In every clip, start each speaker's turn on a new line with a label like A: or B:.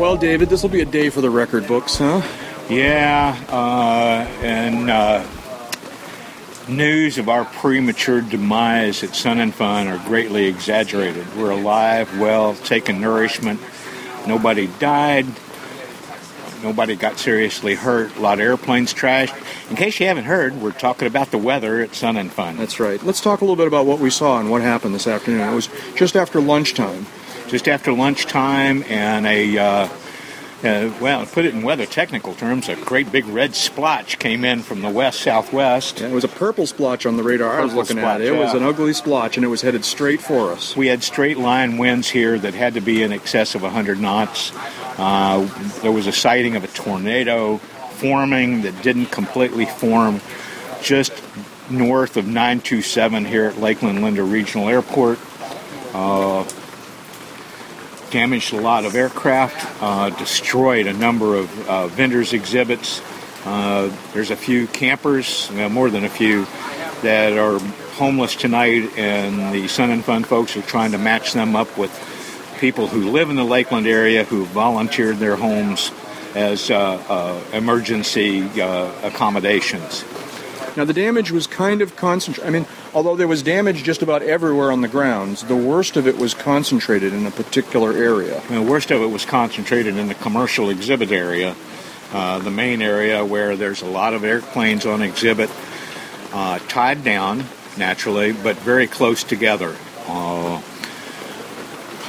A: Well, David, this will be a day for the record books, huh?
B: Yeah, uh, and uh, news of our premature demise at Sun and Fun are greatly exaggerated. We're alive, well, taking nourishment. Nobody died. Nobody got seriously hurt. A lot of airplanes trashed. In case you haven't heard, we're talking about the weather at Sun and Fun.
A: That's right. Let's talk a little bit about what we saw and what happened this afternoon. It was just after lunchtime.
B: Just after lunchtime, and a uh, uh, well, put it in weather technical terms, a great big red splotch came in from the west southwest.
A: Yeah, it was a purple splotch on the radar I was looking
B: splotch,
A: at. It was an ugly splotch, and it was headed straight for us.
B: We had straight line winds here that had to be in excess of 100 knots. Uh, there was a sighting of a tornado forming that didn't completely form just north of 927 here at Lakeland Linder Regional Airport. Uh, damaged a lot of aircraft, uh, destroyed a number of uh, vendors' exhibits. Uh, there's a few campers, more than a few, that are homeless tonight, and the Sun and Fun folks are trying to match them up with people who live in the Lakeland area who volunteered their homes as uh, uh, emergency uh, accommodations.
A: Now, the damage was kind of concentrated. I mean, although there was damage just about everywhere on the grounds, the worst of it was concentrated in a particular area.
B: And the worst of it was concentrated in the commercial exhibit area, uh, the main area where there's a lot of airplanes on exhibit, uh, tied down naturally, but very close together. Uh,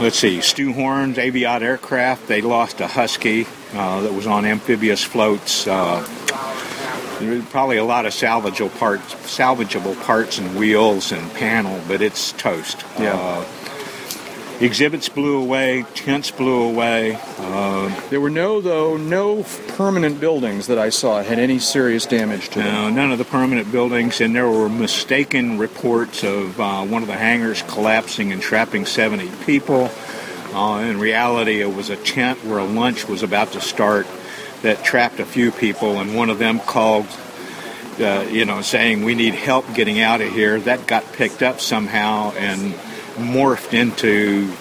B: let's see, Stu Horn's Aviat aircraft, they lost a Husky uh, that was on amphibious floats. Uh, probably a lot of salvageable parts, salvageable parts and wheels and panel, but it's toast.
A: Yeah.
B: Uh, exhibits blew away, tents blew away. Uh,
A: There were no, though, no permanent buildings that I saw had any serious damage to them.
B: no, none of the permanent buildings, and there were mistaken reports of uh, one of the hangars collapsing and trapping 70 people. Uh, in reality, it was a tent where a lunch was about to start that trapped a few people, and one of them called, uh, you know, saying, We need help getting out of here. That got picked up somehow and morphed into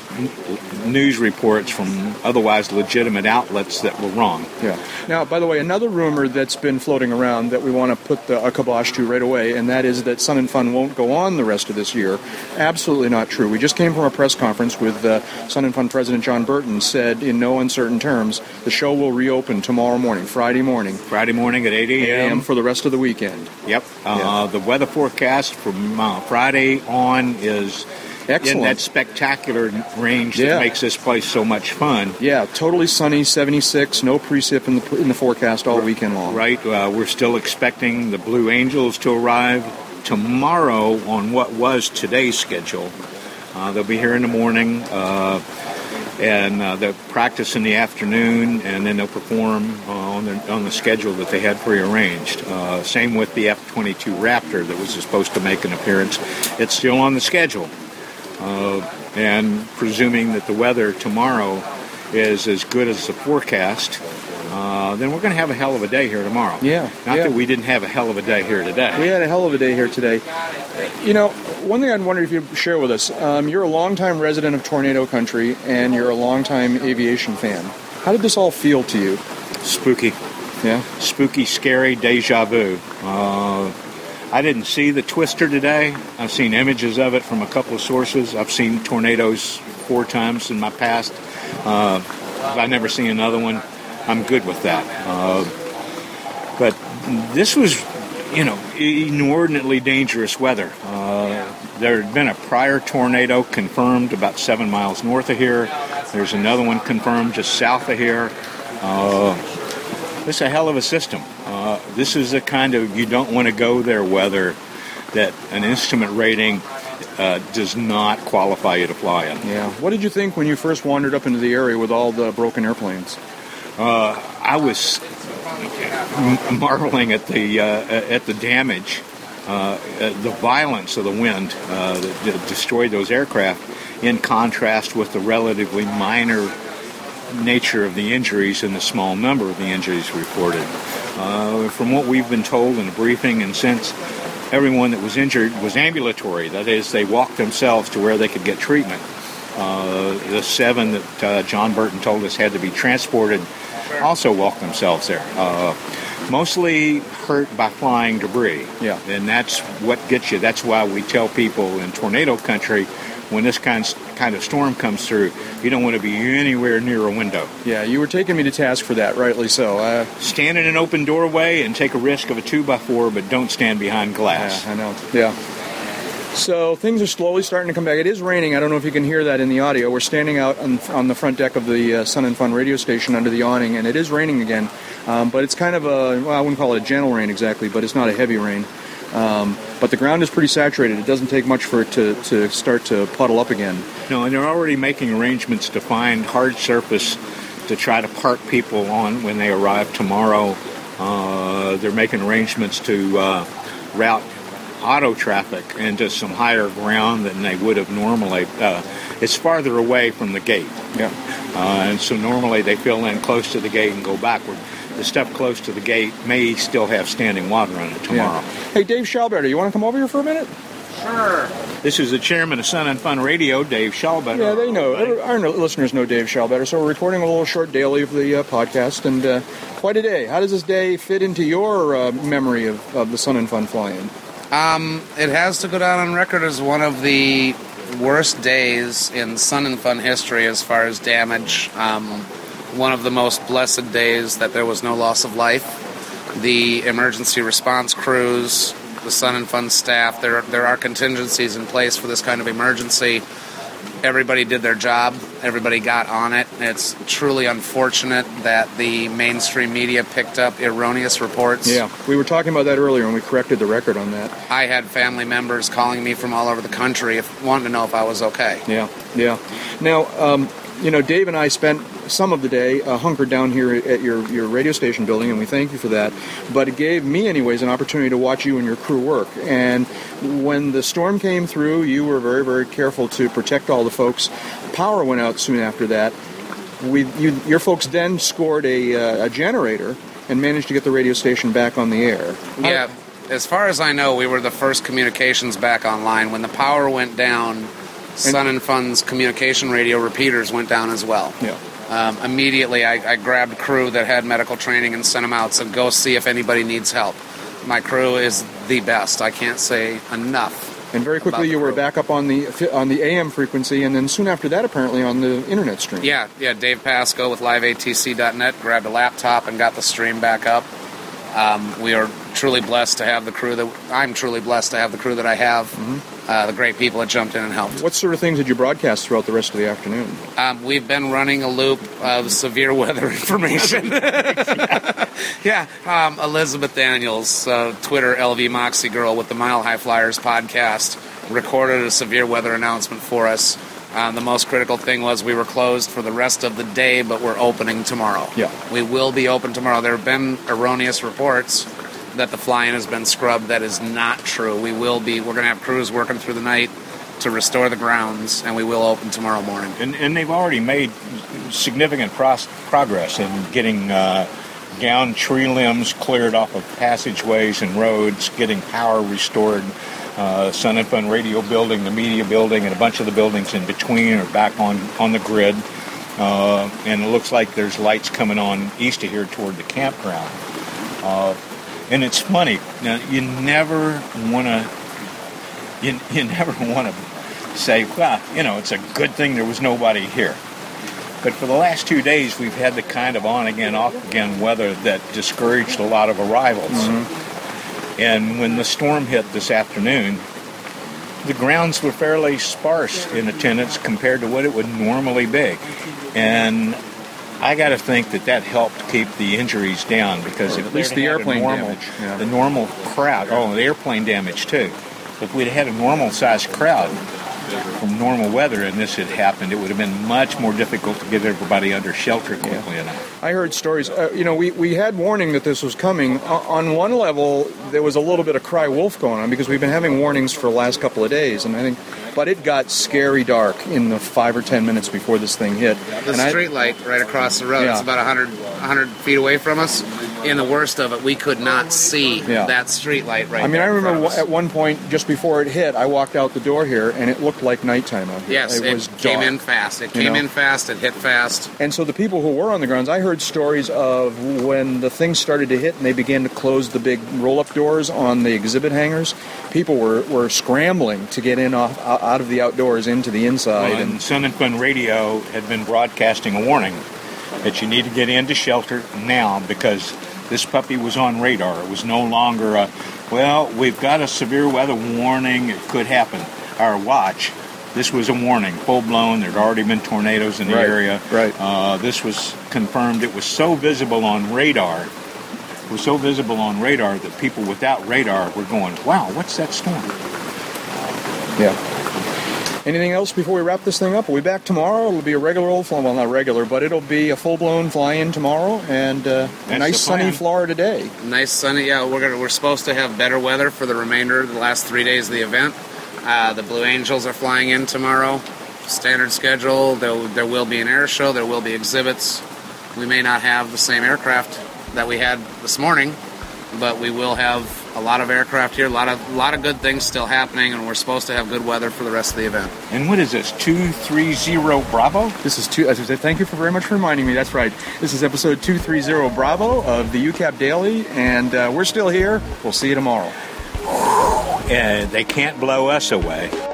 B: news reports from otherwise legitimate outlets that were wrong.
A: Yeah. Now, by the way, another rumor that's been floating around that we want to put the, a kibosh to right away, and that is that Sun and Fun won't go on the rest of this year. Absolutely not true. We just came from a press conference with uh, Sun and Fun President John Burton said in no uncertain terms the show will reopen tomorrow morning, Friday morning,
B: Friday morning at 8 a.m.
A: for the rest of the weekend.
B: Yep. Uh,
A: Yeah.
B: The weather forecast from uh, Friday on is in that spectacular range
A: Yeah.
B: that makes this place so much fun.
A: Yeah, totally sunny, 76, no precip in the in the forecast all weekend long.
B: Right. Uh, we're still expecting the Blue Angels to arrive tomorrow on what was today's schedule. Uh, they'll be here in the morning. Uh, and uh, they'll practice in the afternoon, and then they'll perform uh, on, the, on the schedule that they had prearranged. Uh, same with the F-22 Raptor that was supposed to make an appearance. It's still on the schedule. Uh, and presuming that the weather tomorrow is as good as the forecast, uh, then we're going to have a hell of a day here tomorrow.
A: Yeah,
B: Not
A: yeah.
B: that we didn't have a hell of a day here today.
A: We had a hell of a day here today. You know, one thing I'd wonder if you'd share with us. Um, you're a longtime resident of tornado country, and you're a longtime aviation fan. How did this all feel to you?
B: Spooky.
A: Yeah.
B: spooky, scary deja vu. Uh, I didn't see the twister today. I've seen images of it from a couple of sources. I've seen tornadoes four times in my past. Uh, I've never seen another one. I'm good with that. Uh, but this was, you know, inordinately dangerous weather. Uh, there had been a prior tornado confirmed about seven miles north of here. There's another one confirmed just south of here. Uh, this is a hell of a system. Uh, this is a kind of you don't want to go there weather that an instrument rating uh, does not qualify you to fly in.
A: Yeah. What did you think when you first wandered up into the area with all the broken airplanes?
B: Uh, I was marveling at the uh, at the damage, uh, at the violence of the wind uh, that d- destroyed those aircraft. In contrast with the relatively minor nature of the injuries and the small number of the injuries reported. Uh, from what we've been told in the briefing and since, everyone that was injured was ambulatory. That is, they walked themselves to where they could get treatment. Uh, the seven that uh, John Burton told us had to be transported also walked themselves there. Uh, mostly hurt by flying debris.
A: Yeah.
B: And that's what gets you. That's why we tell people in tornado country when this kind kind of storm comes through, you don't want to be anywhere near a window.
A: Yeah, you were taking me to task for that, rightly so. Uh,
B: stand in an open doorway and take a risk of a two by four, but don't stand behind glass.
A: Yeah, I know. Yeah. So things are slowly starting to come back. It is raining. I don't know if you can hear that in the audio. We're standing out on, on the front deck of the uh, Sun and Fun radio station under the awning, and it is raining again. Um, but it's kind of a, well, I wouldn't call it a gentle rain exactly, but it's not a heavy rain. Um, but the ground is pretty saturated. It doesn't take much for it to, to start to puddle up again.
B: No, and they're already making arrangements to find hard surface to try to park people on when they arrive tomorrow. Uh, they're making arrangements to uh, route auto traffic into some higher ground than they would have normally. Uh, it's farther away from the gate.
A: Yeah.
B: Uh, and so normally they fill in close to the gate and go backward. The stuff close to the gate may still have standing water on it tomorrow.
A: Yeah. Hey, Dave Schallbetter, you want to come over here for a minute?
C: Sure.
B: This is the chairman of Sun and Fun Radio, Dave Schallbetter.
A: Yeah, they know. Our listeners know Dave Schallbetter. So we're recording a little short daily of the uh, podcast, and uh, quite a day. How does this day fit into your uh, memory of, of the Sun and Fun fly-in?
C: Um, it has to go down on record as one of the worst days in Sun and Fun history as far as damage. Um, one of the most blessed days that there was no loss of life. The emergency response crews, the Sun and Fun staff, there there are contingencies in place for this kind of emergency everybody did their job. Everybody got on it. It's truly unfortunate that the mainstream media picked up erroneous reports.
A: Yeah, we were talking about that earlier, and we corrected the record on that.
C: I had family members calling me from all over the country, if, wanting to know if I was okay.
A: Yeah, yeah. Now, um, you know, Dave and I spent some of the day uh, hunkered down here at your, your radio station building, and we thank you for that. But it gave me, anyways, an opportunity to watch you and your crew work. And when the storm came through, you were very, very careful to protect all the folks. Power went out soon after that. We, you, your folks then scored a, uh, a generator and managed to get the radio station back on the air.
C: Yeah, as far as I know, we were the first communications back online. When the power went down, Sun and Fun's communication radio repeaters went down as well.
A: Yeah.
C: Um, immediately, I, I grabbed crew that had medical training and sent them out to go see if anybody needs help. My crew is the best. I can't say enough.
A: And very quickly, you were back up on the on the AM frequency, and then soon after that, apparently on the internet stream.
C: Yeah, yeah. Dave Pasco with LiveATC.net grabbed a laptop and got the stream back up. Um, we are truly blessed to have the crew that I'm truly blessed to have the crew that I have.
A: Mm-hmm.
C: Uh, the great people that jumped in and helped.
A: What sort of things did you broadcast throughout the rest of the afternoon?
C: Um, we've been running a loop of severe weather information. yeah, um, Elizabeth Daniels, uh, Twitter LV Moxie Girl with the Mile High Flyers podcast, recorded a severe weather announcement for us. Um, the most critical thing was we were closed for the rest of the day, but we're opening tomorrow.
A: Yeah.
C: We will be open tomorrow. There have been erroneous reports that the fly-in has been scrubbed. That is not true. We will be. We're going to have crews working through the night to restore the grounds, and we will open tomorrow morning.
B: And, and they've already made significant pros- progress in getting uh, down tree limbs cleared off of passageways and roads, getting power restored. Uh, Sun Fun Radio building, the media building, and a bunch of the buildings in between are back on, on the grid. Uh, and it looks like there's lights coming on east of here toward the campground. Uh, and it's funny, now, you never want to, you, you never want to say, well, you know, it's a good thing there was nobody here. But for the last two days, we've had the kind of on again, off again weather that discouraged a lot of arrivals.
A: Mm-hmm.
B: And when the storm hit this afternoon, the grounds were fairly sparse in attendance compared to what it would normally be. And I got to think that that helped keep the injuries down because if
A: at least the airplane
B: normal,
A: damage, yeah.
B: the normal crowd, oh, the airplane damage too. If we'd had a normal sized crowd from normal weather and this had happened, it would have been much more difficult to get everybody under shelter quickly
A: Yeah.
B: enough.
A: I heard stories. Uh, you know, we, we had warning that this was coming. O- on one level, there was a little bit of cry wolf going on because we've been having warnings for the last couple of days, and I think, but it got scary dark in the five or ten minutes before this thing hit.
C: The
A: and I-
C: street light right across the road.
A: Yeah.
C: It's about 100, 100 feet away from us. In the worst of it, we could not see
A: Yeah.
C: that street light right
A: I mean,
C: there
A: I remember
C: front
A: at one point, just before it hit, I walked out the door here, and it looked like nighttime out here.
C: Yes,
A: it,
C: it,
A: was
C: came
A: dark.
C: in fast. It came
A: know?
C: in fast. It hit fast.
A: And so the people who were on the grounds, I heard stories of when the thing started to hit and they began to close the big roll-up doors on the exhibit hangars. People were, were scrambling to get in off out of the outdoors into the inside.
B: Well,
A: and
B: and Sun and Fun Radio had been broadcasting a warning that you need to get into shelter now because this puppy was on radar. It was no longer a, well, we've got a severe weather warning. It could happen. Our watch. This was a warning, full blown. There'd already been tornadoes in the
A: Right,
B: area.
A: right.
B: Uh, this was confirmed. It was so visible on radar. It was so visible on radar that people without radar were going, "Wow, what's that storm?"
A: yeah. Anything else before we wrap this thing up? We'll be back tomorrow. It'll be a regular old fly, well, not regular, but it'll be a full-blown fly-in tomorrow and uh, a nice sunny. Florida day.
C: Nice sunny. Yeah, we're gonna, we're supposed to have better weather for the remainder of the last three days of the event. Uh, the Blue Angels are flying in tomorrow. Standard schedule. There, there will be an air show. There will be exhibits. We may not have the same aircraft that we had this morning, but we will have a lot of aircraft here. A lot of lot of good things still happening, and we're supposed to have good weather for the rest of the event.
B: And what is this? Two three zero Bravo.
A: This is two. As I said, thank you for very much for reminding me. That's right. This is episode two three zero Bravo of the UCAP Daily, and uh, we're still here. We'll see you tomorrow.
B: Uh, they can't blow us away.